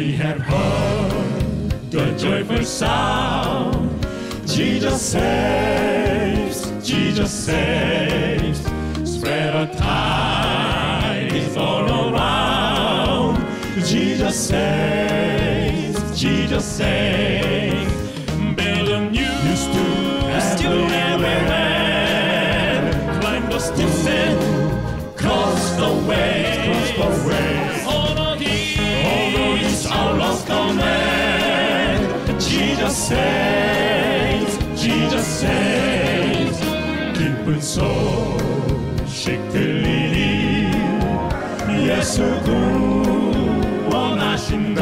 We have heard the joyful sound. Jesus saves, Jesus saves. Spread a tide all around. Jesus saves, Jesus saves. Better news to everywhere. Climb the steps and cross the way. Command. Jesus saves, Jesus saves. 기쁜 소식 들리니 예수 구원하신다.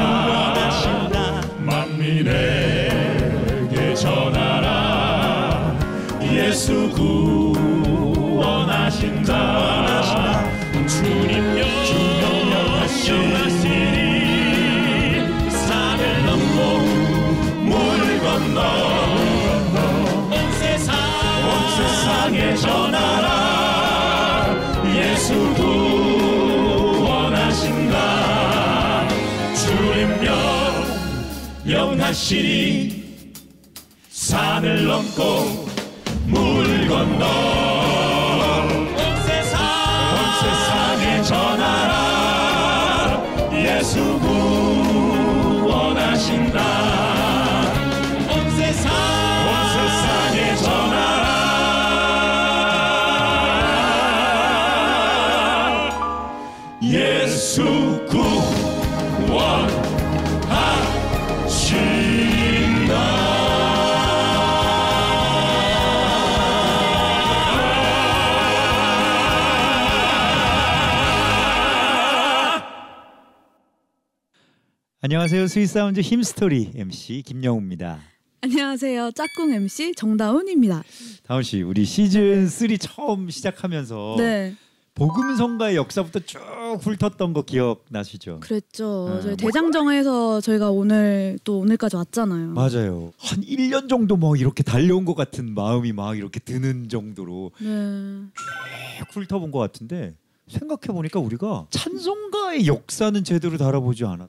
만민에게 전하라. 예수 구원하신다. 주님 영하시 영하시니 산을 넘고 물 건너 안녕하세요. Sweet Sound Hymnstory MC 김영우입니다. 안녕하세요. 짝꿍 MC 정다운입니다. 다운 씨, 우리 시즌 3 처음 시작하면서 네, 복음성가의 역사부터 쭉 훑었던 거 기억나시죠? 그랬죠. 네, 저희 뭐- 대장정에서 저희가 오늘 또 오늘까지 왔잖아요. 맞아요. 한 1년 정도 뭐 이렇게 달려온 것 같은 마음이 막 이렇게 드는 정도로 네, 쭉 훑어본 것 같은데 생각해 보니까 우리가 찬송가의 역사는 제대로 다뤄보지 않았.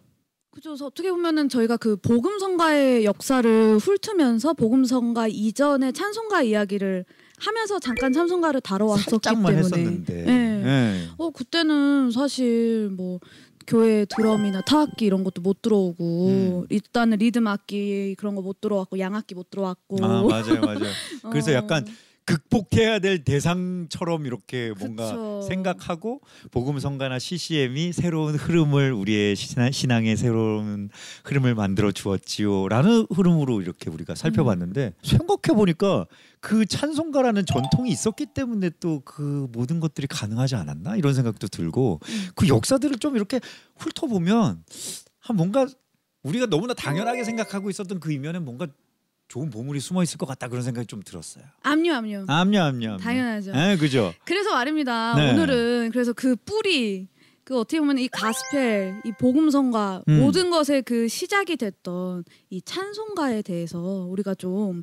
그죠. 어떻게 보면은 저희가 그 복음성가의 역사를 훑으면서 복음성가 이전의 찬송가 이야기를 하면서 잠깐 찬송가를 다뤄왔었기 때문에. 했었는데. 네. 네. 어 그때는 사실 뭐 교회 드럼이나 타악기 이런 것도 못 들어오고 음. 일단은 리듬 악기 그런 거 못 들어왔고 양악기 못 들어왔고 아 맞아요, 맞아요. 그래서 어. 약간 극복해야 될 대상처럼 이렇게 뭔가 그쵸. 생각하고 복음 성가나 CCM이 새로운 흐름을 우리의 신앙, 신앙의 새로운 흐름을 만들어 주었지요라는 흐름으로 이렇게 우리가 살펴봤는데 생각해 보니까 그 찬송가라는 전통이 있었기 때문에 또 그 모든 것들이 가능하지 않았나? 이런 생각도 들고 그 역사들을 좀 이렇게 훑어보면 한 뭔가 우리가 너무나 당연하게 생각하고 있었던 그 이면에 뭔가 좋은 보물이 숨어 있을 것 같다 그런 생각이 좀 들었어요. 압류 압류. 암요 암요. 당연하죠. 예, 그죠. 그래서 말입니다. 네. 오늘은 그래서 그 뿌리 그 어떻게 보면 이 가스펠, 이 복음성가 음. 모든 것의 그 시작이 됐던 이 찬송가에 대해서 우리가 좀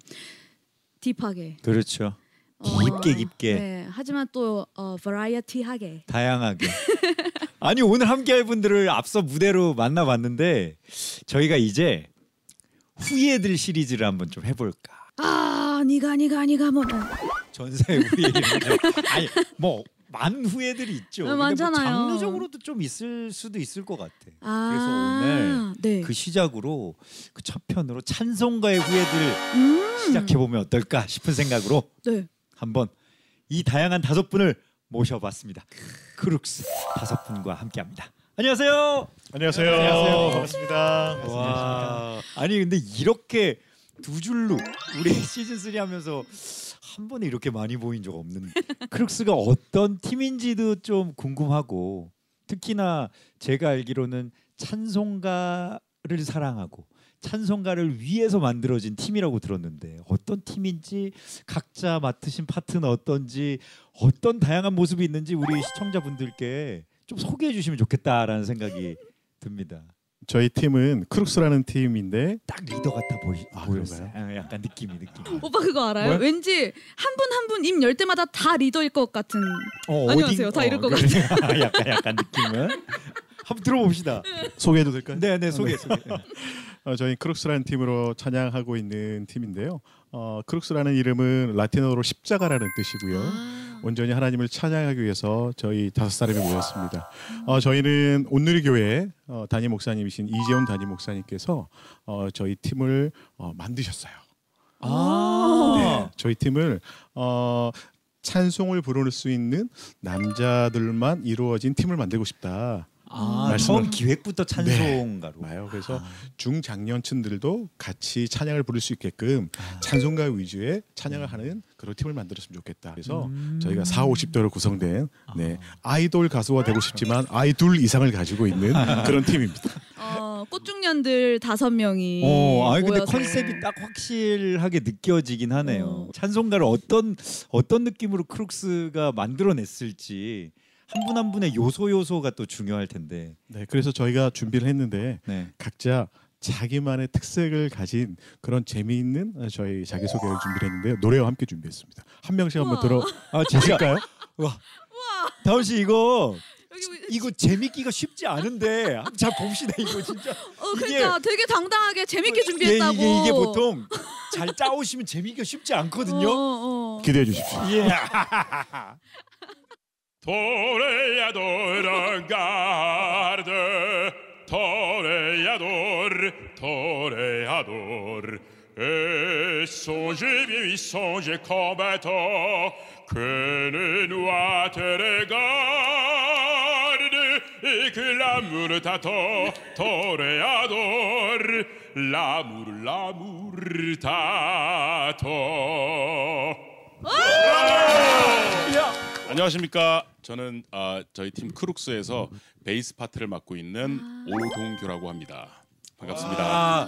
딥하게 그렇죠. 어, 깊게 깊게 네, 하지만 또 어, 버라이어티하게 다양하게. 아니 오늘 함께할 분들을 앞서 무대로 만나봤는데 저희가 이제 후예들 시리즈를 한번 좀 해볼까. 아 니가 니가 니가 뭐 전사의 후예. 아니 뭐 많은 후예들이 있죠. 네, 근데 뭐 많잖아요. 장르적으로도 좀 있을 수도 있을 것 같아. 아, 그래서 오늘 네. 그 시작으로 그 첫 편으로 찬송가의 후예들 음, 시작해 보면 어떨까 싶은 생각으로 네. 한번 이 다양한 다섯 분을 모셔봤습니다. 크룩스 다섯 분과 함께합니다. 안녕하세요. 안녕하세요. 안녕하세요. 반갑습니다. 와 아니 근데 이렇게 두 줄로 우리 시즌 3 하면서 한 번에 이렇게 많이 보인 적 없는 크룩스가 어떤 팀인지도 좀 궁금하고 특히나 제가 알기로는 찬송가를 사랑하고 찬송가를 위해서 만들어진 팀이라고 들었는데 어떤 팀인지 각자 맡으신 파트는 어떤지 어떤 다양한 모습이 있는지 우리 시청자분들께 좀 소개해 주시면 좋겠다라는 생각이 듭니다. 저희 팀은 크룩스라는 팀인데 딱 리더 같아 보이, 아, 보였어요. 아, 약간 느낌이 느낌. 오빠 그거 알아요? 뭐야? 왠지 한 분 한 분 입 열 때마다 다 리더일 것 같은. 어, 안녕하세요. 다 이럴 것 그래. 약간 약간 느낌은. 한번 들어봅시다. 소개해도 될까요? 네, 네 소개 소개. 어, 저희 크룩스라는 팀으로 찬양하고 있는 팀인데요. 어, 크룩스라는 이름은 라틴어로 십자가라는 뜻이고요. 아, 온전히 하나님을 찬양하기 위해서 저희 다섯 사람이 모였습니다. 어, 저희는 온누리교회 어, 담임 목사님이신 이재훈 담임 목사님께서 어, 저희 팀을 어, 만드셨어요. 아, 저희 팀을 어, 찬송을 부를 수 있는 남자들만 이루어진 팀을 만들고 싶다. 아 말씀을- 처음 기획부터 찬송가로. 봐요. 그래서 아. 중장년층들도 같이 찬양을 부를 수 있게끔 찬송가 위주의 찬양을 하는 그런 팀을 만들었으면 좋겠다. 그래서 음. 저희가 4, 50대로 구성된 네, 아. 아이돌 가수가 되고 싶지만 아이돌 이상을 가지고 있는 그런 팀입니다. 어, 꽃중년들 다섯 명이. 어, 아니 근데. 컨셉이 딱 확실하게 느껴지긴 하네요. 어. 찬송가를 어떤 어떤 느낌으로 크룩스가 만들어냈을지 한 분 한 분의 요소 요소가 또 중요할 텐데. 네, 그래서 저희가 준비를 했는데 네. 각자 자기만의 특색을 가진 그런 재미있는 저희 자기 소개를 준비를 했는데요. 노래와 함께 준비했습니다. 한 명씩 한번. 들어 아 보실까요? 와. 다운 씨 이거 뭐- 이거 재밌기가 쉽지 않은데 잘 봅시다 이거 진짜. 어, 그러니까 되게 당당하게 재밌게 예, 준비했다고. 이게 이게 보통 잘 짜오시면 재미가 쉽지 않거든요. 어, 어. 기대해 주십시오. 예. Toreador garde, toreador, toreador. Et songez, vieille songez, combattant, que ne nous te regarde, et que l'amour t'attend, toreador, l'amour, l'amour t'attend. 안녕하십니까. 저는 아, 저희 팀 크룩스에서 베이스 파트를 맡고 있는 오동규라고 합니다. 반갑습니다. 아,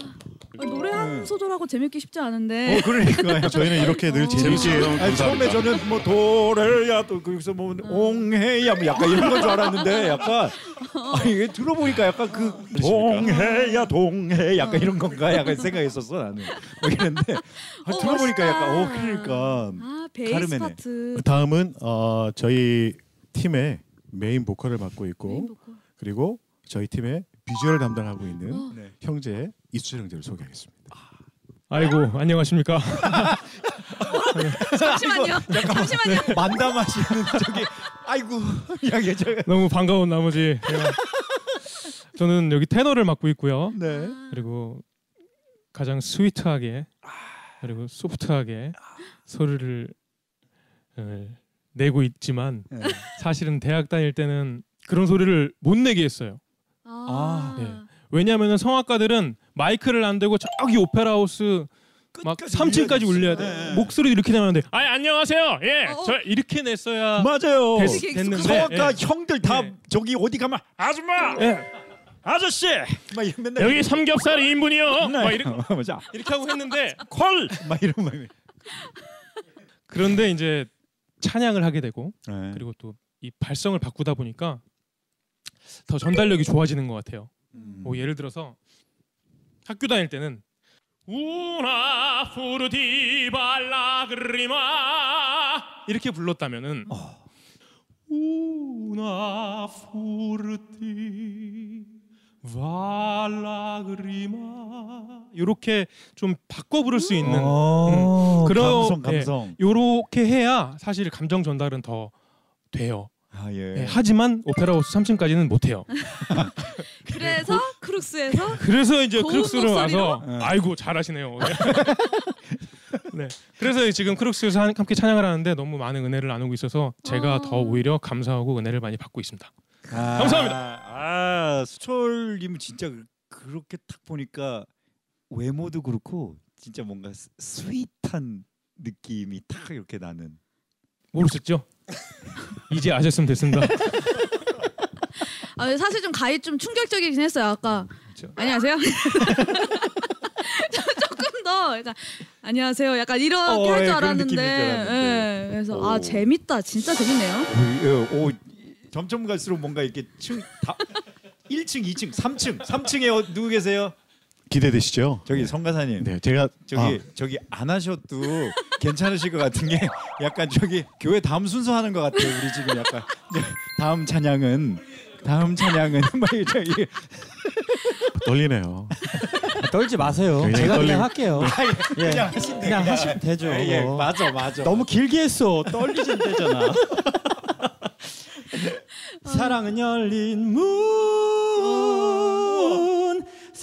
아, 노래 한 소절하고 재밌기 쉽지 않은데. 어 그러니까요. 저희는 이렇게 늘 재밌게 아니, 처음에 저는 뭐 도래야 또 거기서 뭐 옹해야 뭐 약간 이런 건 줄 알았는데 약간 아 이게 들어보니까 약간 그 동해야 동해 약간 이런 건가 약간 생각했었어 나는 뭐 이랬는데 아, 어, 들어보니까 멋있다. 약간 어 그러니까 아 베이스. 파트. 다음은 어, 저희 팀의 메인 보컬을 맡고 메인 있고 보컬. 그리고 저희 팀의 비주얼을 담당하고 있는 어. 네. 형제 이수철 형제를 소개하겠습니다. 아이고 안녕하십니까. 잠시만요. 잠시만요. 만담하시는 저기 아이고 이야기 제가 너무 반가운 나머지 제가 저는 여기 테너를 맡고 있고요. 네. 그리고 가장 스위트하게 그리고 소프트하게 소리를 내고 있지만 네. 사실은 대학 다닐 때는 그런 소리를 못 내게 했어요. 아, 예. 왜냐하면 성악가들은 마이크를 안 대고 저기 오페라 하우스 막 끝까지 3층까지 울려야 돼. 네. 목소리 이렇게 내면 안 돼. 아 안녕하세요. 예, 어, 어. 저 이렇게 냈어야 맞아요. 됐, 됐는데 성악가 예. 형들 다 네. 저기 어디 가면 아줌마, 예. 아저씨, 막 이런 맨날 여기 삼겹살 2인분이요. 네. 막 이렇게, 맞아. 이렇게 하고 했는데 콜, 막 이런 막. 그런데 이제 찬양을 하게 되고 네. 그리고 또 이 발성을 바꾸다 보니까 더 전달력이 좋아지는 것 같아요. 음. 뭐 예를 들어서 학교 다닐 때는 우나 푸르디 발라그리마 이렇게 불렀다면은 어. 우나 푸르디 발라그리마 이렇게 좀 바꿔 부를 수 있는 어, 그러- 감성 예. 감성. 요렇게 해야 사실 감정 전달은 더 돼요. 아 예. 예, 하지만 오페라 하우스 3층까지는 못 해요. 그래서 크룩스에서 그래서 이제 크룩스로? 와서 네. 아이고 잘하시네요. 네. 그래서 지금 크룩스에서 한- 함께 찬양을 하는데 너무 많은 은혜를 나누고 있어서 제가 아. 더 오히려 감사하고 은혜를 많이 받고 있습니다. 아, 감사합니다. 아 수철님 진짜 그- 그렇게 딱 보니까 외모도 그렇고 진짜 뭔가 스- sweet한 느낌이 딱 이렇게 나는. 모르셨죠? 이제 아셨으면 됐습니다. 아, 사실 좀 가히 좀 충격적이긴 했어요. 아까 그렇죠. 안녕하세요. 저- 조금 더 약간 안녕하세요. 약간 이렇게 어, 할 예, 줄 알았는데, 줄 알았는데. 예, 그래서 아 오. 재밌다. 진짜 재밌네요. 오, 오, 점점 갈수록 뭔가 이렇게 층 다, 1층, 2층, 3층, 3층에 어, 누구 계세요? 기대되시죠? 저기 성가사님. 네, 제가 저기 아, 저기 안 하셔도 괜찮으실 것 같은 게 약간 저기 교회 다음 순서 하는 것 같아요. 우리 지금 약간 이제 다음 찬양은 다음 찬양은 막 저기 떨리네요. 떨지 마세요. 굉장히 제가 떨리고- 그냥 할게요. 예. 그냥 하신대. 그냥 하시면 되죠. 예, 예, 뭐. 맞아, 맞아. 너무 길게 했어. 떨리진 되잖아. 사랑은 열린 문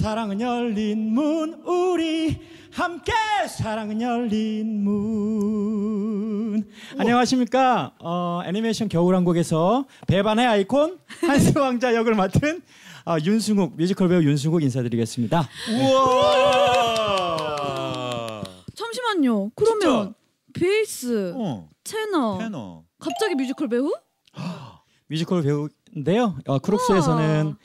사랑은 열린 문 우리 함께 사랑은 열린 문. 안녕하십니까? 어, 애니메이션 겨울왕국에서 배반의 아이콘 한스 왕자 역을 맡은 어, 윤승욱 뮤지컬 배우 윤승욱 인사드리겠습니다. 우와. 잠시만요. 그러면 베이스, 어, 테너, 테너. 갑자기 뮤지컬 배우? 뮤지컬 배우인데요. 어, 크룩스에서는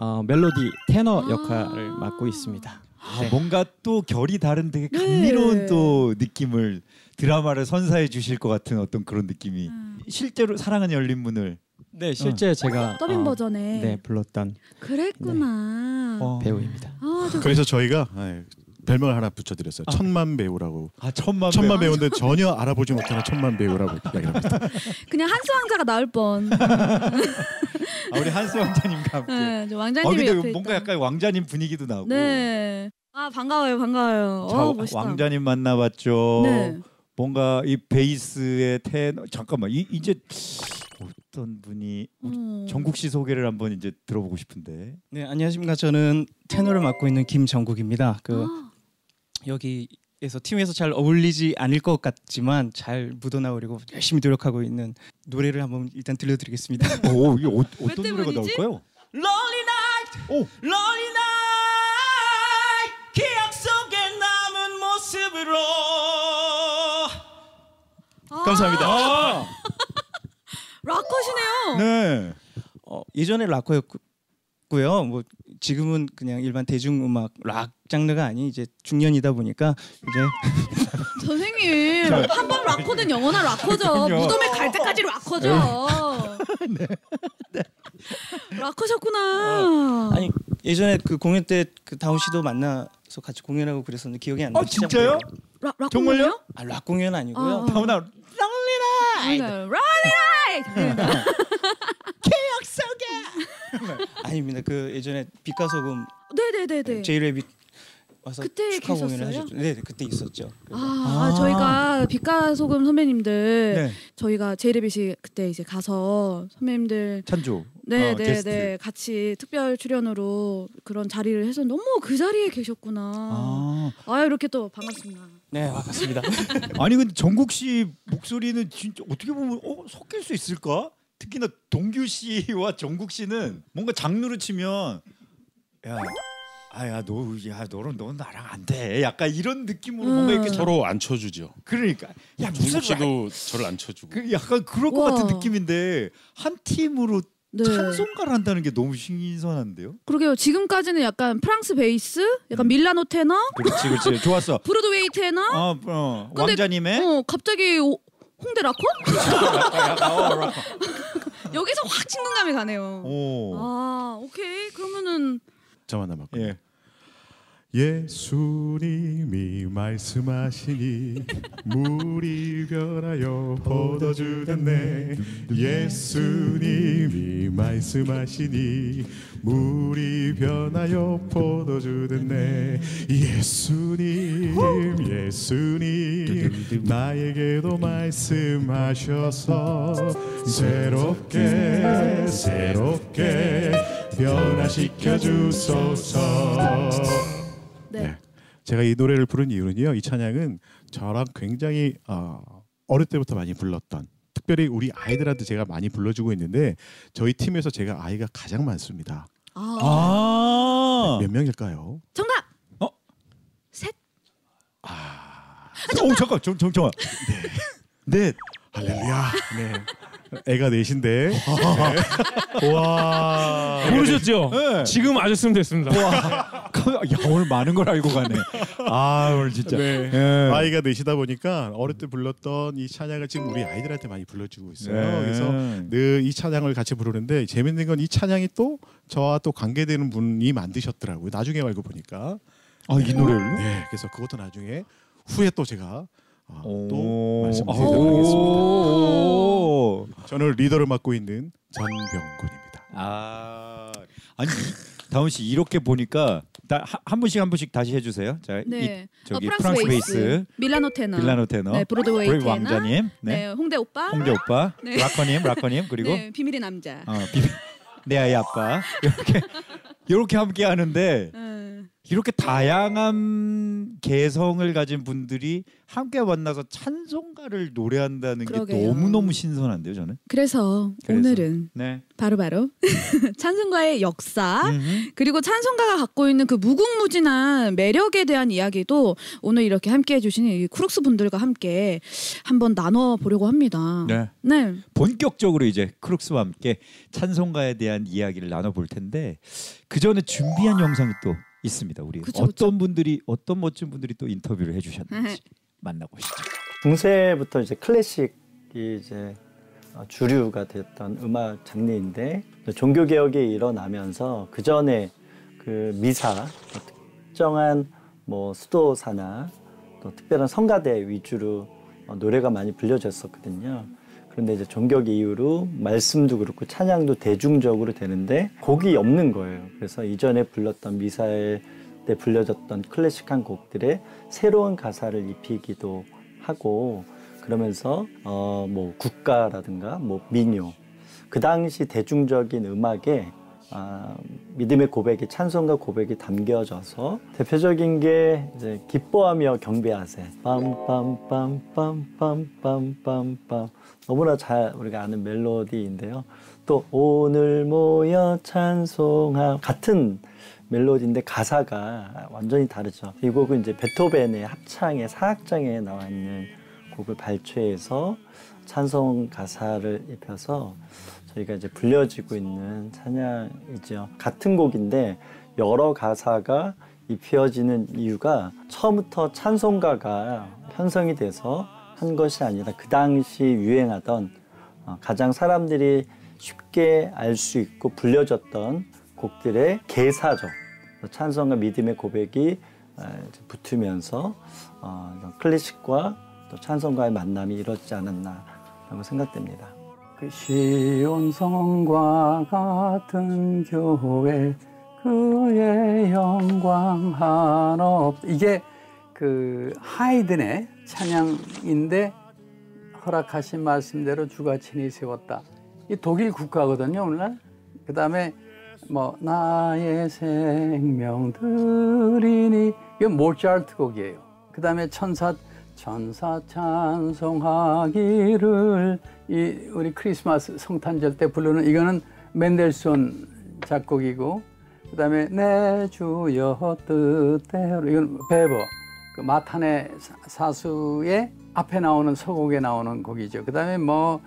어, 멜로디 테너 아. 역할을 맡고 있습니다 아, 네. 뭔가 또 결이 다른 되게 네. 감미로운 또 느낌을 드라마를 선사해 주실 것 같은 어떤 그런 느낌이 음. 실제로 사랑은 열린 문을 네 실제 제가 더빙 어, 버전에. 네 불렀던 그랬구나. 어. 배우입니다. 아, 저 그래서 저희가 예, 별명을 하나 붙여드렸어요. 아. 천만 배우라고. 아 천만 천만 배우. 배우인데 전혀 알아보지 못하는 천만 배우라고 이야기를 합니다. 그냥 한스 왕자가 나을 뻔. 아, 우리 한수 왕자님과 함께. 네, 저아 근데 옆에 뭔가 있다. 약간 왕자님 분위기도 나고. 네. 아 반가워요, 반가워요. 자, 어, 멋있다. 왕자님 만나봤죠. 네. 뭔가 이 베이스의 테너 잠깐만 이, 이제 어떤 분이 음. 정국 씨 소개를 한번 이제 들어보고 싶은데. 네 안녕하십니까 저는 테너를 맡고 있는 김정국입니다. 그 아, 여기에서 팀에서 잘 어울리지 않을 것 같지만 잘 묻어나오려고 열심히 노력하고 있는 노래를 한번 일단 들려드리겠습니다. 오 이게 어, 왜 어떤 노래가 때문이지? 나올까요? Lonely night, 오 lonely night, 기억 속에 남은 모습으로. 아, 감사합니다. 아, 락커시네요. 네. 어, 예전에 락커였고요. 뭐 지금은 그냥 일반 대중 음악 락 장르가 아닌 이제 중년이다 보니까 이제 선생님 한 번 락커는 영원한 락커죠. 그럼요. 무덤에 갈 때까지 락커죠. 락커셨구나. 아니 예전에 그 공연 때 그 다운 씨도 만나서 같이 공연하고 그랬었는데 기억이 안 나요. 어 진짜요? 락, 락 정말요? 아, 락 공연 아니고요. 어. 다음날 Lonely 나- night. 아닙니다. 그 예전에 빛과소금 네네네네. 제이레빗 와서 그때 축하 공연을? 하셨죠. 네, 네, 그때 있었죠. 그래서 아, 저희가 빛과 소금 선배님들 네. 저희가 제이레빗이 그때 이제 가서 선배님들 찬조. 네, 어, 네, 게스트. 네. 같이 특별 출연으로 그런 자리를 해서 너무 그 자리에 계셨구나. 아, 아, 이렇게 또 반갑습니다. 네 반갑습니다. 아니 근데 정국 씨 목소리는 진짜 어떻게 보면 어, 섞일 수 있을까? 특히나 동규 씨와 정국 씨는 뭔가 장르로 치면 야, 아야 너, 야 너는 너 나랑 안 돼. 약간 이런 느낌으로 뭔가 이렇게 음. 서로 안 쳐주죠. 그러니까 야 무슨 씨도 저를 안 쳐주고. 그 약간 그럴 것 와. 같은 느낌인데 한 팀으로 네. 찬송가를 한다는 게 너무 신선한데요. 그러게요. 지금까지는 약간 프랑스 베이스, 약간 밀라노 테너, 그렇지 그렇지 좋았어. 브로드웨이 테너. 어, 어 근데- 왕자님의 어 갑자기 오- 홍대 라코? 어, 여기서 확 친근감이 가네요. 오. 아 오케이 그러면은 저만 남았고. 예. 예수님이 말씀하시니 물이 변하여 포도주 됐네. 예수님이 말씀하시니 물이 변하여 포도주 됐네. 예수님 예수님 나에게도 말씀하셔서 새롭게 새롭게 변화시켜 주소서 네. 네. 제가 이 노래를 부른 이유는요. 이 찬양은 저랑 굉장히 어, 어릴 때부터 많이 불렀던 특별히 우리 아이들한테 제가 많이 불러주고 있는데 저희 팀에서 제가 아이가 가장 많습니다. 아, 아. 몇 명일까요? 정답. 어? 셋. 오 잠깐 정 정정아. 네. 할렐루야. 네. 애가 넷인데. 와. 모르셨죠? 네. 지금 아셨으면 됐습니다. 야 오늘 많은 걸 알고 가네. 아 오늘 진짜. 네. 예. 아이가 넷이다 보니까 어릴 때 불렀던 이 찬양을 지금 우리 아이들한테 많이 불러주고 있어요. 네. 그래서 늘 이 찬양을 같이 부르는데 재밌는 건 이 찬양이 또 저와 또 관계되는 분이 만드셨더라고요. 나중에 알고 보니까. 아 이 노래를? 네, 그래서 그것도 나중에 후에 또 제가 어, 또 오. 말씀드리도록 하겠습니다. 오. 저는 리더를 맡고 있는 전병군입니다. 아 아니 다운 씨 이렇게 보니까 다, 한, 한 분씩 한 분씩 다시 해주세요. 자, 이, 네. 저기 어, 프랑스 베이스, 밀라노 테너. 빌라노 테너, 네, 브로드웨이 테너. 왕자님, 네. 네, 홍대 오빠. 홍대 오빠, 네. 락커님, 락커님 그리고 네, 비밀의 남자. 어, 비, 내 아이 아빠 이렇게 이렇게 함께 하는데 음. 이렇게 다양한 개성을 가진 분들이 함께 만나서 찬송가를 노래한다는 게 그러게요. 너무 너무 신선한데요, 저는. 그래서, 그래서. 오늘은 네. 바로 바로 찬송가의 역사 음흠. 그리고 찬송가가 갖고 있는 그 무궁무진한 매력에 대한 이야기도 오늘 이렇게 함께 해주신 이 쿠룩스 분들과 함께 한번 나눠 보려고 합니다. 네. 네. 본격적으로 이제 크룩스와 함께 찬송가에 대한 이야기를 나눠 볼 텐데 그 전에 준비한 영상이 또 있습니다. 우리 그쵸, 어떤 분들이 어떤 멋진 분들이 또 인터뷰를 해주셨는지 만나보시죠. 중세부터 이제 클래식이 이제 어, 주류가 됐던 음악 장르인데 종교 개혁이 일어나면서 그 전에 그 미사 또 특정한 뭐 수도사나 또 특별한 성가대 위주로 어, 노래가 많이 불려졌었거든요. 그런데 이제 종교 이후로 말씀도 그렇고 찬양도 대중적으로 되는데 곡이 없는 거예요. 그래서 이전에 불렀던 미사에 때 불려졌던 클래식한 곡들에 새로운 가사를 입히기도 하고 그러면서 어 뭐 국가라든가 뭐 민요 그 당시 대중적인 음악에 아, 믿음의 고백이 찬송과 고백이 담겨져서 대표적인 게 이제 기뻐하며 경배하세 빰빰빰빰빰빰빰빰 너무나 잘 우리가 아는 멜로디인데요. 또 오늘 모여 찬송하 같은 멜로디인데 가사가 완전히 다르죠. 이 곡은 이제 베토벤의 합창의 사악장에 나와 있는 곡을 발췌해서 찬송 가사를 입혀서 저희가 이제 불려지고 있는 찬양이죠. 같은 곡인데 여러 가사가 입혀지는 이유가 처음부터 찬송가가 편성이 돼서 한 것이 아니라 그 당시 유행하던 어, 가장 사람들이 쉽게 알 수 있고 불려졌던 곡들의 개사죠. 찬송과 믿음의 고백이 어, 붙으면서 어, 클래식과 또 찬송가의 만남이 이루어지지 않았나라고 생각됩니다. 그 시온 성과 같은 교회 그의 영광 한없 이게 그 하이든의 찬양인데 허락하신 말씀대로 주가 친히 세웠다. 이 독일 국가거든요 오늘날. 그 다음에 뭐 나의 생명 들이니 이건 모차르트 곡이에요. 그 그다음에 천사 천사 찬송하기를 이 우리 크리스마스 성탄절 때 부르는 이거는 맨델손 작곡이고 그다음에 내 주여 뜻대로 이건 베버 그 마탄의 사- 사수의 앞에 나오는 서곡에 나오는 곡이죠. 그다음에 뭐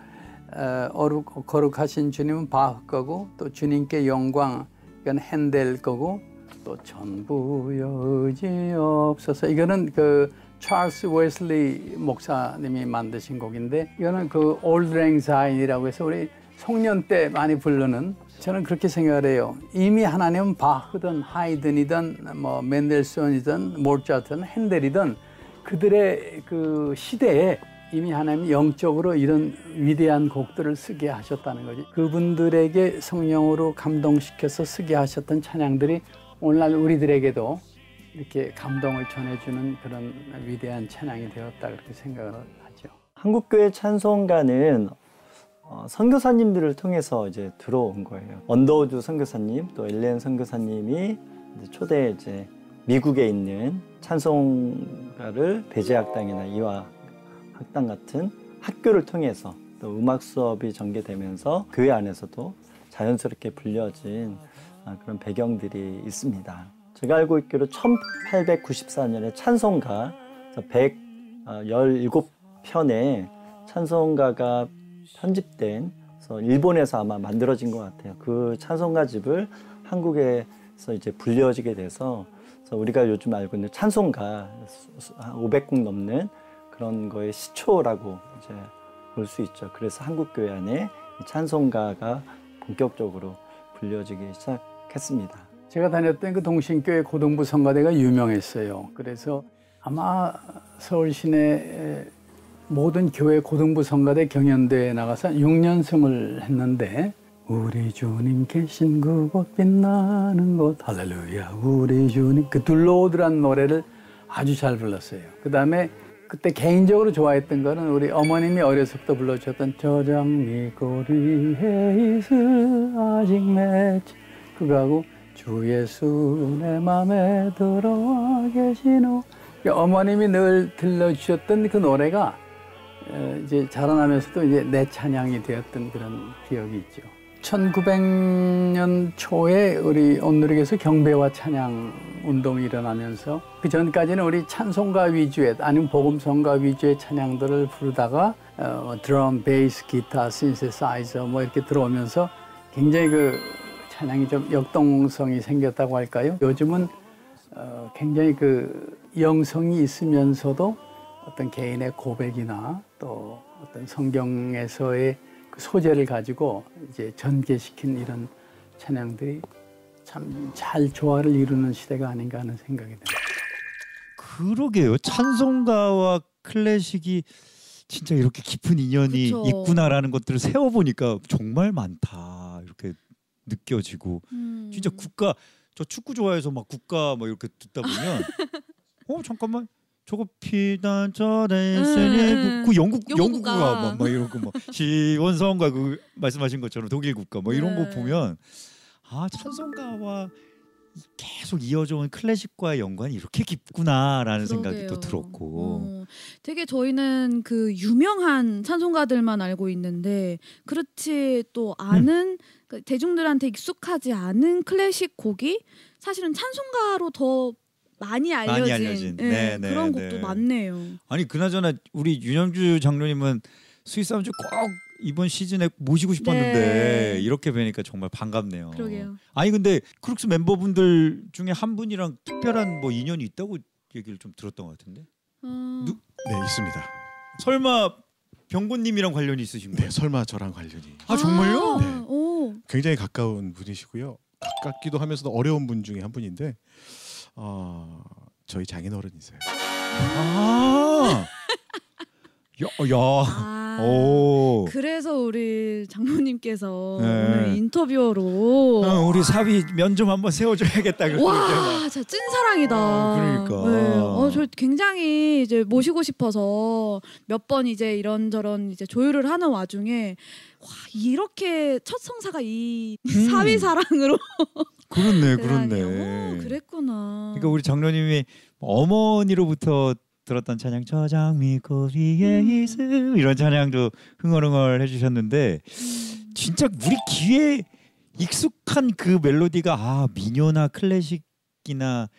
어, 어룩 거룩하신 주님은 바흐 거고 또 주님께 영광 이건 헨델 거고 또 천부여 의지 없어서 이거는 그 찰스 웨슬리 목사님이 만드신 곡인데 이거는 그 올드 랭 사인이라고 해서 우리 송년 때 많이 부르는 저는 그렇게 생각을 해요. 이미 하나님은 바흐든 하이든이든 뭐 멘델손이든 모차르트든 헨델이든 그들의 그 시대에 이미 하나님이 영적으로 이런 위대한 곡들을 쓰게 하셨다는 거지. 그분들에게 성령으로 감동시켜서 쓰게 하셨던 찬양들이 오늘날 우리들에게도 이렇게 감동을 전해주는 그런 위대한 찬양이 되었다 그렇게 생각을 하죠. 한국교회 찬송가는 어, 선교사님들을 통해서 이제 들어온 거예요. 언더우드 선교사님 또 알렌 선교사님이 초대 이제 미국에 있는 찬송가를 배재학당이나 이화학당 같은 학교를 통해서 또 음악 수업이 전개되면서 교회 안에서도 자연스럽게 불려진 아, 그런 배경들이 있습니다. 제가 알고 있기로 1894년에 찬송가 117편의 찬송가가 편집된 그래서 일본에서 아마 만들어진 것 같아요. 그 찬송가 집을 한국에서 이제 불려지게 돼서 우리가 요즘 알고 있는 찬송가 한 500곡 넘는 그런 거의 시초라고 이제 볼 수 있죠. 그래서 한국 교회 안에 이 찬송가가 본격적으로 불려지기 시작했습니다. 제가 다녔던 그 동신교회 고등부 성가대가 유명했어요. 그래서 아마 서울 시내 모든 교회 고등부 성가대 경연대회에 나가서 6년승을 했는데 우리 주님 계신 그곳 빛나는 곳 할렐루야 우리 주님 그 둘러오드란 노래를 아주 잘 불렀어요. 그 다음에 그때 개인적으로 좋아했던 거는 우리 어머님이 어려서부터 불러주셨던 저장미고리에 있을 아직 맺 그거하고 주 예수 내 맘에 들어와 계시노 어머님이 늘 들려주셨던 그 노래가 어, 이제 자라나면서도 이제 내 찬양이 되었던 그런 기억이 있죠. 1900년 초에 우리 온누리에서 경배와 찬양 운동이 일어나면서 그 전까지는 우리 찬송가 위주의 아니면 복음성가 위주의 찬양들을 부르다가 어, 드럼, 베이스, 기타, 신세사이저 뭐 이렇게 들어오면서 굉장히 그 찬양이 좀 역동성이 생겼다고 할까요? 요즘은 어, 굉장히 그 영성이 있으면서도 어떤 개인의 고백이나 또 어떤 성경에서의 그 소재를 가지고 이제 전개시킨 이런 찬양들이 참 잘 조화를 이루는 시대가 아닌가 하는 생각이 듭니다. 그러게요. 찬송가와 클래식이 진짜 이렇게 깊은 인연이 그쵸. 있구나라는 것들을 세워 보니까 정말 많다 느껴지고 음. 진짜 국가 저 축구 좋아해서 막 국가 뭐 이렇게 듣다 보면 어 잠깐만 저거 피단저레스니 음, 그 영국 영국 영국 국가. 막, 막 이런 거뭐 시원성과 그 말씀하신 것처럼 독일 국가 뭐 이런 거 네. 보면 아 찬송가와 계속 이어져 온 클래식과의 연관이 이렇게 깊구나라는 생각이 또 그러게요. 들었고 어, 되게 저희는 그 유명한 찬송가들만 알고 있는데 그렇지 또 아는 그 대중들한테 익숙하지 않은 클래식 곡이 사실은 찬송가로 더 많이 알려진, 알려진. 예, 네, 네, 그런 네. 곡도 많네요. 아니 그나저나 우리 윤영주 장로님은 스위스 함주 꼭 이번 시즌에 모시고 싶었는데 네. 이렇게 뵈니까 정말 반갑네요. 그러게요. 아니 근데 크룩스 멤버분들 중에 한 분이랑 특별한 뭐 인연이 있다고 얘기를 좀 들었던 것 같은데 어, 누- 네 있습니다. 설마 병곤님이랑 관련이 있으신 거예요? 네 설마 저랑 관련이 아 정말요? 네. 오, 굉장히 가까운 분이시고요. 가깝기도 하면서도 어려운 분 중에 한 분인데 어, 저희 장인어른이세요. 아, 야, 야, 아, 오. 그래서 우리 장로님께서 네. 오늘 인터뷰어로 어, 우리 사위 면 좀 한번 세워줘야겠다. 와, 진짜 찐 사랑이다. 아, 그러니까. 네. 어, 저 굉장히 이제 모시고 싶어서 몇 번 이제 이런저런 이제 조율을 하는 와중에 와, 이렇게 첫 성사가 이 음. 사위 사랑으로 그렇네. 그렇네. 어, 그랬구나. 그러니까 우리 장로님이 어머니로부터 들었던 찬양 저 장미꽃 위에 있음 이런 찬양도 흥얼흥얼 해주셨는데 진짜 우리 귀에 익숙한 그 멜로디가 아 민요나 클래식이나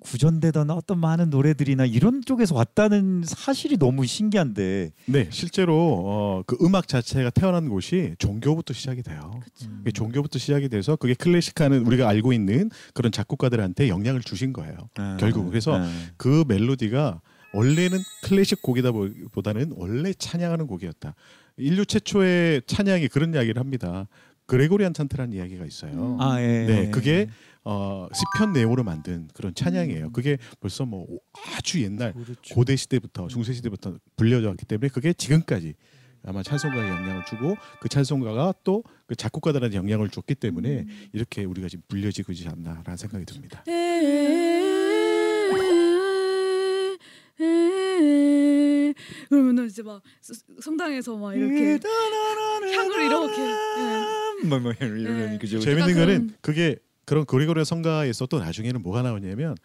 구전되던 어떤 많은 노래들이나 이런 쪽에서 왔다는 사실이 너무 신기한데 네, 실제로 어, 그 음악 자체가 태어난 곳이 종교부터 시작이 돼요. 그게 종교부터 시작이 돼서 그게 클래식하는 우리가 알고 있는 그런 작곡가들한테 영향을 주신 거예요. 결국 그래서 네. 그 멜로디가 원래는 클래식 곡이다 보- 보다는 원래 찬양하는 곡이었다. 인류 최초의 찬양이 그런 이야기를 합니다. 그레고리안 찬트라는 이야기가 있어요. 아 예. 네, 그게 어, 시편 내용으로 만든 그런 찬양이에요. 그게 벌써 뭐 아주 옛날 그렇죠. 고대 시대부터 중세 시대부터 불려져 왔기 때문에 그게 지금까지 아마 찬송가에 영향을 주고 그 찬송가가 또 그 작곡가들한테 영향을 줬기 때문에 이렇게 우리가 지금 불려지고 있지 않나라는 생각이 듭니다. 그러면은 이제 막 스- 성당에서 막 이렇게 향을 이렇게 네. 뭐, 뭐 이런 네. 그죠. 재밌는 거는 그게 그런 그리고리아 성가에서 또 나중에는 뭐가 나오냐면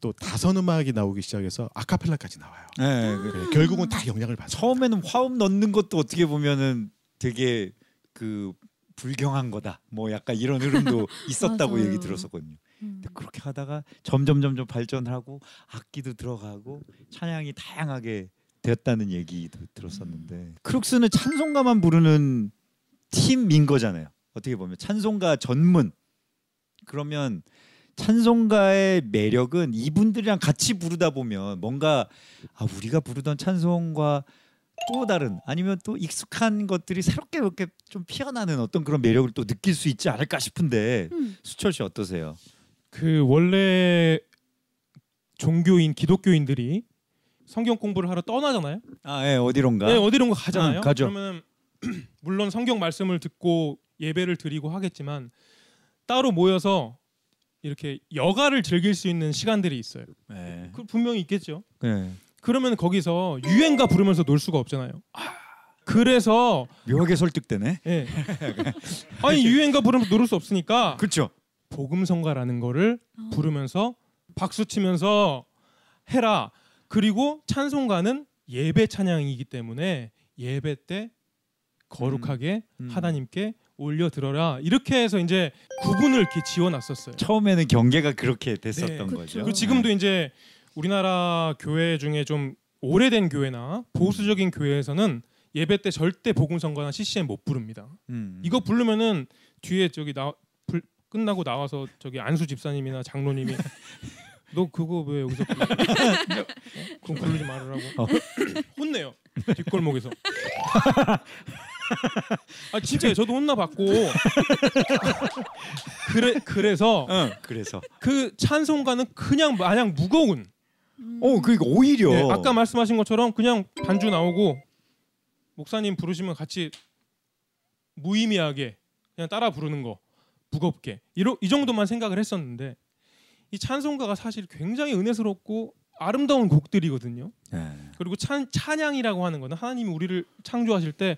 또 다선 음악이 나오기 시작해서 아카펠라까지 나와요. 네, 그- 네, 결국은 다 영향을 받습니다. 처음에는 화음 넣는 것도 어떻게 보면은 되게 그 불경한 거다. 뭐 약간 이런 흐름도 있었다고. 얘기 들었었거든요. 음. 근데 그렇게 하다가 점점 점점 발전하고 악기도 들어가고 찬양이 다양하게 되었다는 얘기도 들었었는데 크룩스는 찬송가만 부르는 팀인 거잖아요. 어떻게 보면 찬송가 전문. 그러면 찬송가의 매력은 이분들이랑 같이 부르다 보면 뭔가 아 우리가 부르던 찬송과 또 다른 아니면 또 익숙한 것들이 새롭게 이렇게 좀 피어나는 어떤 그런 매력을 또 느낄 수 있지 않을까 싶은데 음. 수철 씨 어떠세요? 그 원래 종교인 기독교인들이 성경 공부를 하러 떠나잖아요. 아, 예, 어디론가? 네, 어디론가 가잖아요. 응, 가죠. 그러면 물론 성경 말씀을 듣고 예배를 드리고 하겠지만 따로 모여서 이렇게 여가를 즐길 수 있는 시간들이 있어요. 네. 그 분명히 있겠죠. 네. 그러면 거기서 유행가 부르면서 놀 수가 없잖아요. 그래서 묘하게 설득되네. 예. 아니 유행가 부르면서 놀을 수 없으니까 그렇죠. 복음 성가라는 거를 어. 부르면서 박수 치면서 해라. 그리고 찬송가는 예배 찬양이기 때문에 예배 때 거룩하게 음. 하나님께 올려 들어라. 이렇게 해서 이제 구분을 이렇게 지어 놨었어요. 처음에는 경계가 그렇게 됐었던 네. 거죠. 그리고 지금도 이제 우리나라 교회 중에 좀 오래된 교회나 보수적인 교회에서는 예배 때 절대 복음성가나 CCM 못 부릅니다. 음. 이거 부르면은 뒤에 저기 나 불, 끝나고 나와서 저기 안수 집사님이나 장로님이 너 그거 왜 여기서? 그럼 부르지 말으라고 어. 혼내요 뒷골목에서 아 진짜 저도 혼나 받고 그래 그래서 응. 그래서 그 찬송가는 그냥 마냥 무거운 음. 어 그러니까 오히려 네, 아까 말씀하신 것처럼 그냥 반주 나오고 목사님 부르시면 같이 무의미하게 그냥 따라 부르는 거 무겁게 이러, 이 정도만 생각을 했었는데 이 찬송가가 사실 굉장히 은혜스럽고 아름다운 곡들이거든요. 네. 그리고 찬, 찬양이라고 하는 거는 하나님이 우리를 창조하실 때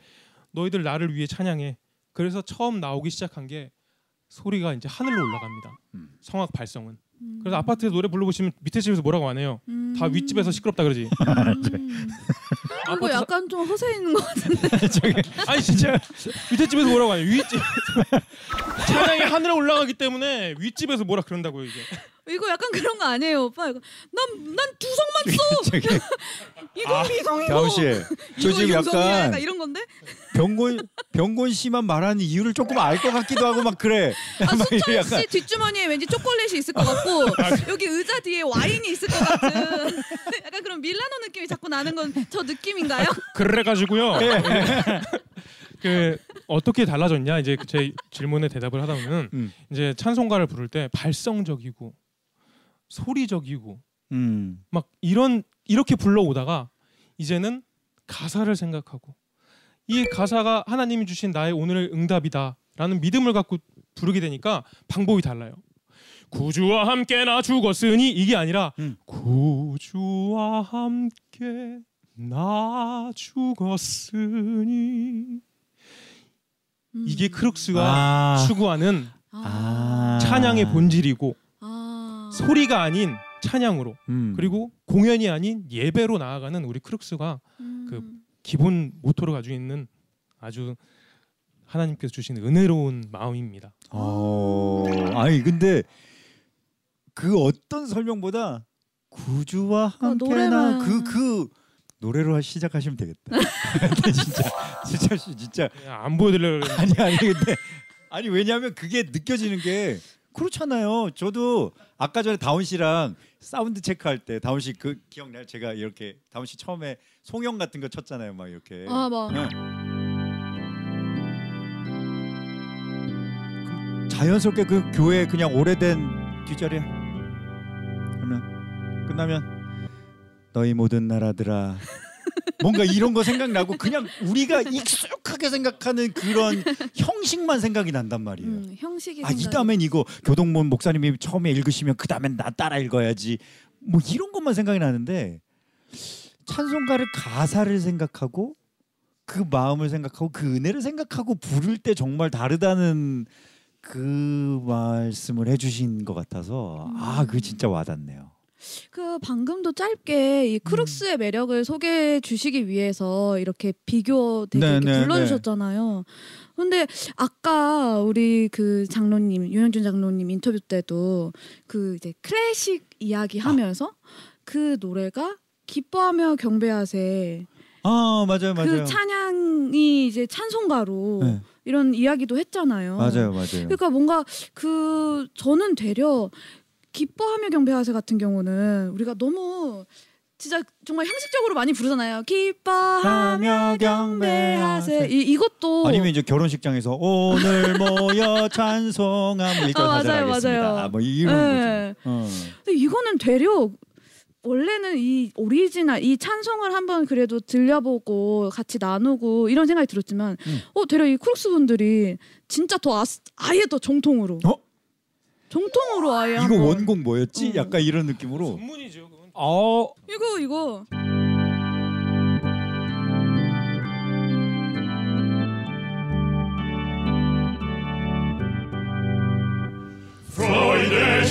너희들 나를 위해 찬양해. 그래서 처음 나오기 시작한 게 소리가 이제 하늘로 올라갑니다. 음. 성악 발성은. 음. 그래서 아파트에서 노래 불러보시면 밑에 집에서 뭐라고 안 해요. 음. 다 윗집에서 시끄럽다 그러지. 음. 이거 약간 좀 허세 있는 것 같은데. 저기 아니 진짜 밑에 집에서 뭐라고 하냐 윗집 찬양이 하늘에 올라가기 때문에 윗집에서 뭐라 그런다고요 이게 이거 약간 그런 거 아니에요, 오빠? 이거 난난 두성만 써. 저기 이거 미성이고. 다음 씨, 저 지금. 약간 약간 이런 건데. 병곤 병곤 씨만 말하는 이유를 조금 알 것 같기도 하고 막 그래. 아, 막 수철 약간- 씨 뒷주머니에 왠지 초콜릿이 있을 것 같고 여기 의자 뒤에 와인이 있을 것 같은 약간 그런 밀라노 느낌이 자꾸 나는 건 저 느낌인가요? 그래가지고요 그 어떻게 달라졌냐 이제 제 질문에 대답을 하다 보면 음. 이제 찬송가를 부를 때 발성적이고 소리적이고 음. 막 이런 이렇게 불러오다가 이제는 가사를 생각하고 이 가사가 하나님이 주신 나의 오늘의 응답이다라는 믿음을 갖고 부르게 되니까 방법이 달라요. 구주와 함께 나 죽었으니 이게 아니라 음. 구주와 함께 나 죽었으니 이게 크룩스가 아. 추구하는 아. 찬양의 본질이고 아. 소리가 아닌 찬양으로 음. 그리고 공연이 아닌 예배로 나아가는 우리 크룩스가 음. 그 기본 모토로 가지고 있는 아주 하나님께서 주신 은혜로운 마음입니다. 어, 아니 근데 그 어떤 설명보다 구주와 아, 함께나 노래만. 그그 노래로 시작하시면 되겠다. 진짜 진짜 진짜 안 그랬는데 아니 아니 근데 아니 왜냐하면 그게 느껴지는 게 그렇잖아요. 저도 아까 전에 다운 씨랑 사운드 체크할 때 다운 씨 그 기억나요? 제가 이렇게 다운 씨 처음에 송영 같은 거 쳤잖아요. 막 이렇게. 아, 뭐. 네. 자연스럽게 그 교회 그냥 오래된 뒷자리에 그러면 끝나면 너희 모든 나라들아 뭔가 이런 거 생각나고 그냥 우리가 익숙하게 생각하는 그런 형식만 생각이 난단 말이에요. 음, 형식이 아, 이 생각이- 다음엔 이거 교동문 목사님이 처음에 읽으시면 그 다음엔 나 따라 읽어야지. 뭐 이런 것만 생각이 나는데 찬송가를 가사를 생각하고 그 마음을 생각하고 그 은혜를 생각하고 부를 때 정말 다르다는 그 말씀을 해주신 것 같아서 아, 그 진짜 와닿네요. 그 방금도 짧게 이 크룩스의 매력을 소개해 주시기 위해서 이렇게 비교 되게 네, 이렇게 네, 불러주셨잖아요. 근데 아까 우리 그 장로님 유현준 장로님 인터뷰 때도 그 이제 클래식 이야기 하면서 그 노래가 기뻐하며 경배하세 아 맞아요 맞아요. 그 찬양이 이제 찬송가로 네, 이런 이야기도 했잖아요. 맞아요 맞아요. 그러니까 뭔가 그 저는 되려 기뻐하며 경배하세 같은 경우는 우리가 너무 진짜 정말 형식적으로 많이 부르잖아요. 기뻐하며 경배하세 이 이것도 아니면 이제 결혼식장에서 오늘 모여 찬송함은 일절 아, 맞아요. 맞아요. 아, 뭐 이런 네. 거죠. 어. 근데 이거는 되려 원래는 이 오리지널 이 찬송을 한번 그래도 들려보고 같이 나누고 이런 생각이 들었지만 음. 어 되려 이 크룩스 분들이 진짜 더 아, 아예 더 정통으로 어? 정통으로 아예 이거 한번. 원곡 뭐였지? 어. 약간 이런 느낌으로. 전문이죠. 그건. 어. 이거 이거 Freude,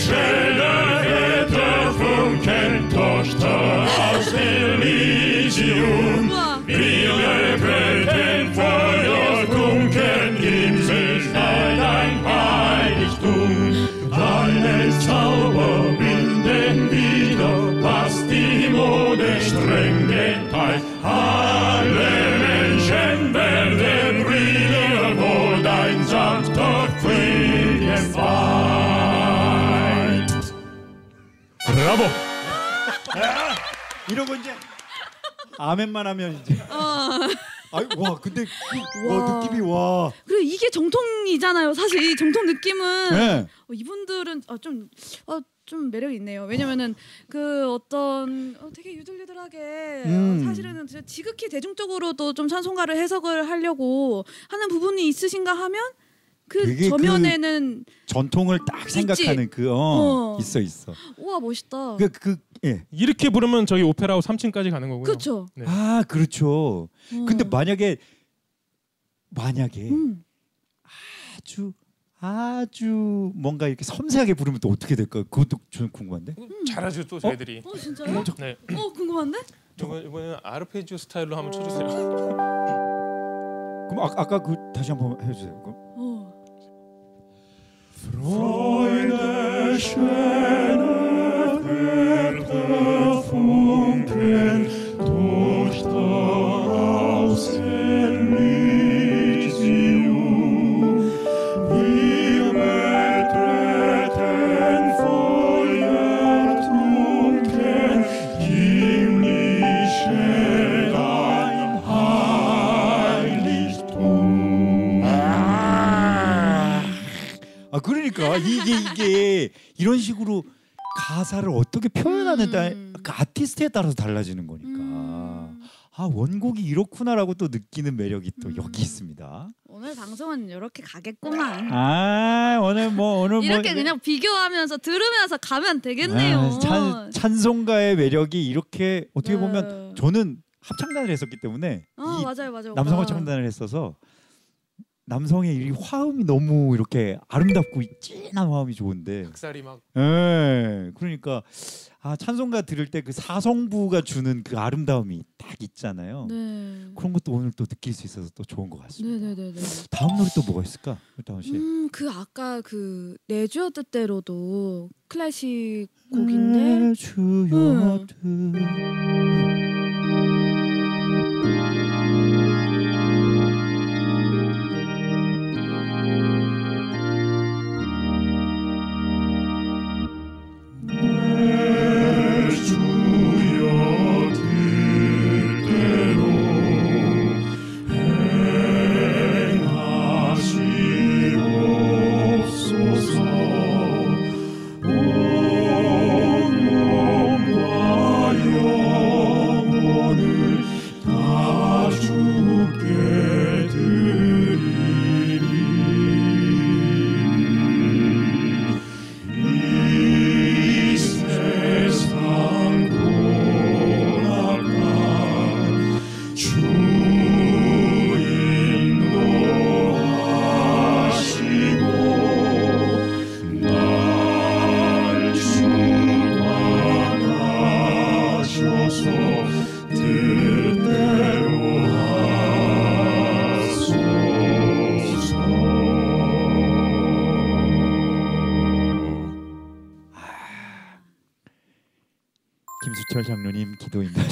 거 이제 아멘만 하면 이제. 아이 와 근데 그- 와 와. 느낌이 와. 그리고 이게 정통이잖아요. 사실 이 정통 느낌은 네. 어, 이분들은 아, 좀, 어, 좀 매력이 있네요. 왜냐면은 그 어떤 어, 되게 유들유들하게 음. 어, 사실은 진짜 지극히 대중적으로도 좀 찬송가를 해석을 하려고 하는 부분이 있으신가 하면 그 되게 저면에는 전통을 딱 생각하는 그 어, 어. 있어 있어. 우와 멋있다. 그 그 예. 이렇게 부르면 저희 오페라하우 3층까지 가는 거고요. 그렇죠. 네. 아 그렇죠. 근데 어. 만약에 만약에 음. 아주 아주 뭔가 이렇게 섬세하게 부르면 또 어떻게 될까? 그것도 저는 궁금한데. 잘하죠 또 저희들이. 어 진짜요? 네. 어 궁금한데? 이번 이번에는 아르페지오 스타일로 한번 쳐주세요. 그럼 아, 아까 그 다시 한번 해주세요. 그럼. 어. 이게 이게 이런 식으로 가사를 어떻게 표현하는다 음. 그 아티스트에 따라서 달라지는 거니까 음. 아 원곡이 이렇구나라고 또 느끼는 매력이 또 음. 여기 있습니다. 오늘 방송은 이렇게 가겠구만. 아 오늘 뭐 오늘 이렇게 뭐 그냥 비교하면서 들으면서 가면 되겠네요. 아, 찬, 찬송가의 매력이 이렇게 어떻게 네. 보면 저는 합창단을 했었기 때문에 어이 맞아요 맞아요. 남성 오빠. 합창단을 했어서 남성의 이 화음이 너무 이렇게 아름답고 진한 화음이 좋은데 닭살이 막 예. 그러니까 아 찬송가 들을 때 그 사성부가 주는 그 아름다움이 딱 있잖아요. 네. 그런 것도 오늘 또 느낄 수 있어서 또 좋은 것 같습니다. 네네네네. 다음 노래 또 뭐가 있을까? 다운 씨. 음, 그 아까 그 내주어 뜻대로도 클래식 곡인데 주여 주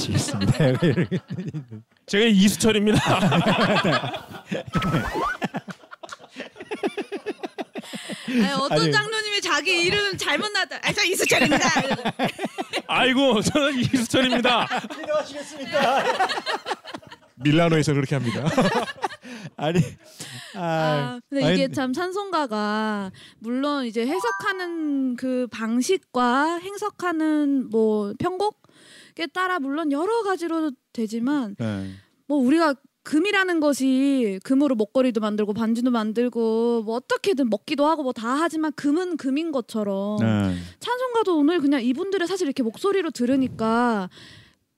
기도 인도하시겠습니다. 제가 이수철입니다. 아니, 어떤 아니. 장로님이 자기 이름 잘못 나다. 아, 저 이수철입니다. 아이고 저는 이수철입니다. 기도하시겠습니다. 밀라노에서 그렇게 합니다. 아니 아, 아, 근데 아니, 이게 참 찬송가가 물론 이제 해석하는 그 방식과 해석하는 뭐 편곡에 따라 물론 여러 가지로 되지만 네. 뭐 우리가 금이라는 것이 금으로 목걸이도 만들고 반지도 만들고 뭐 어떻게든 먹기도 하고 뭐 다 하지만 금은 금인 것처럼 네. 찬송가도 오늘 그냥 이분들의 사실 이렇게 목소리로 들으니까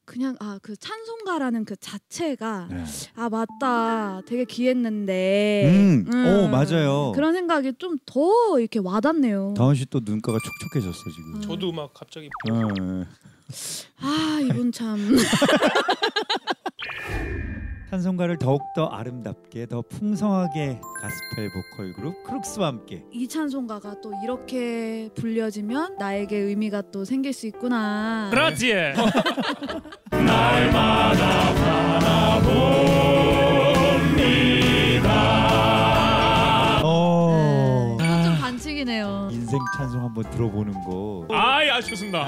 그냥 아 그 찬송가라는 그 자체가 네. 아 맞다 되게 귀했는데 음, 오, 맞아요. 그런 생각이 좀 더 이렇게 와닿네요. 다운 씨또 눈가가 촉촉해졌어 지금. 저도 막 갑자기 어. 아 이분 참 찬송가를 더욱더 아름답게 더 풍성하게 가스펠 보컬 그룹 크룩스와 함께 이 찬송가가 또 이렇게 불려지면 나에게 의미가 또 생길 수 있구나. 그렇지. 어. 찬송 한번 들어보는 거. 아이 아쉽습니다.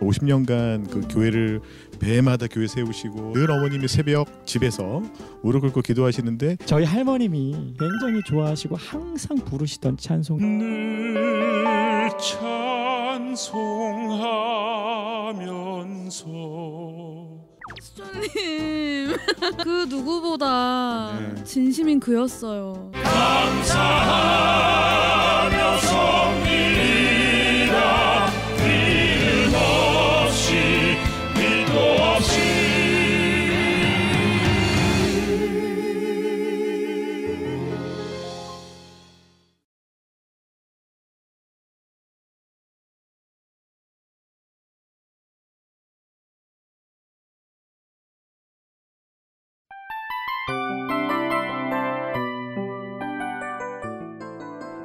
50년간 그 교회를 배마다 교회 세우시고 늘 어머님이 새벽 집에서 무릎 꿇고 기도하시는데 저희 할머님이 굉장히 좋아하시고 항상 부르시던 찬송 늘 찬송하면서 수정님 그 누구보다 네. 진심인 그였어요. 감사하며 섬기리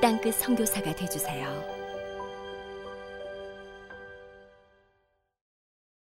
땅끝 선교사가 되주세요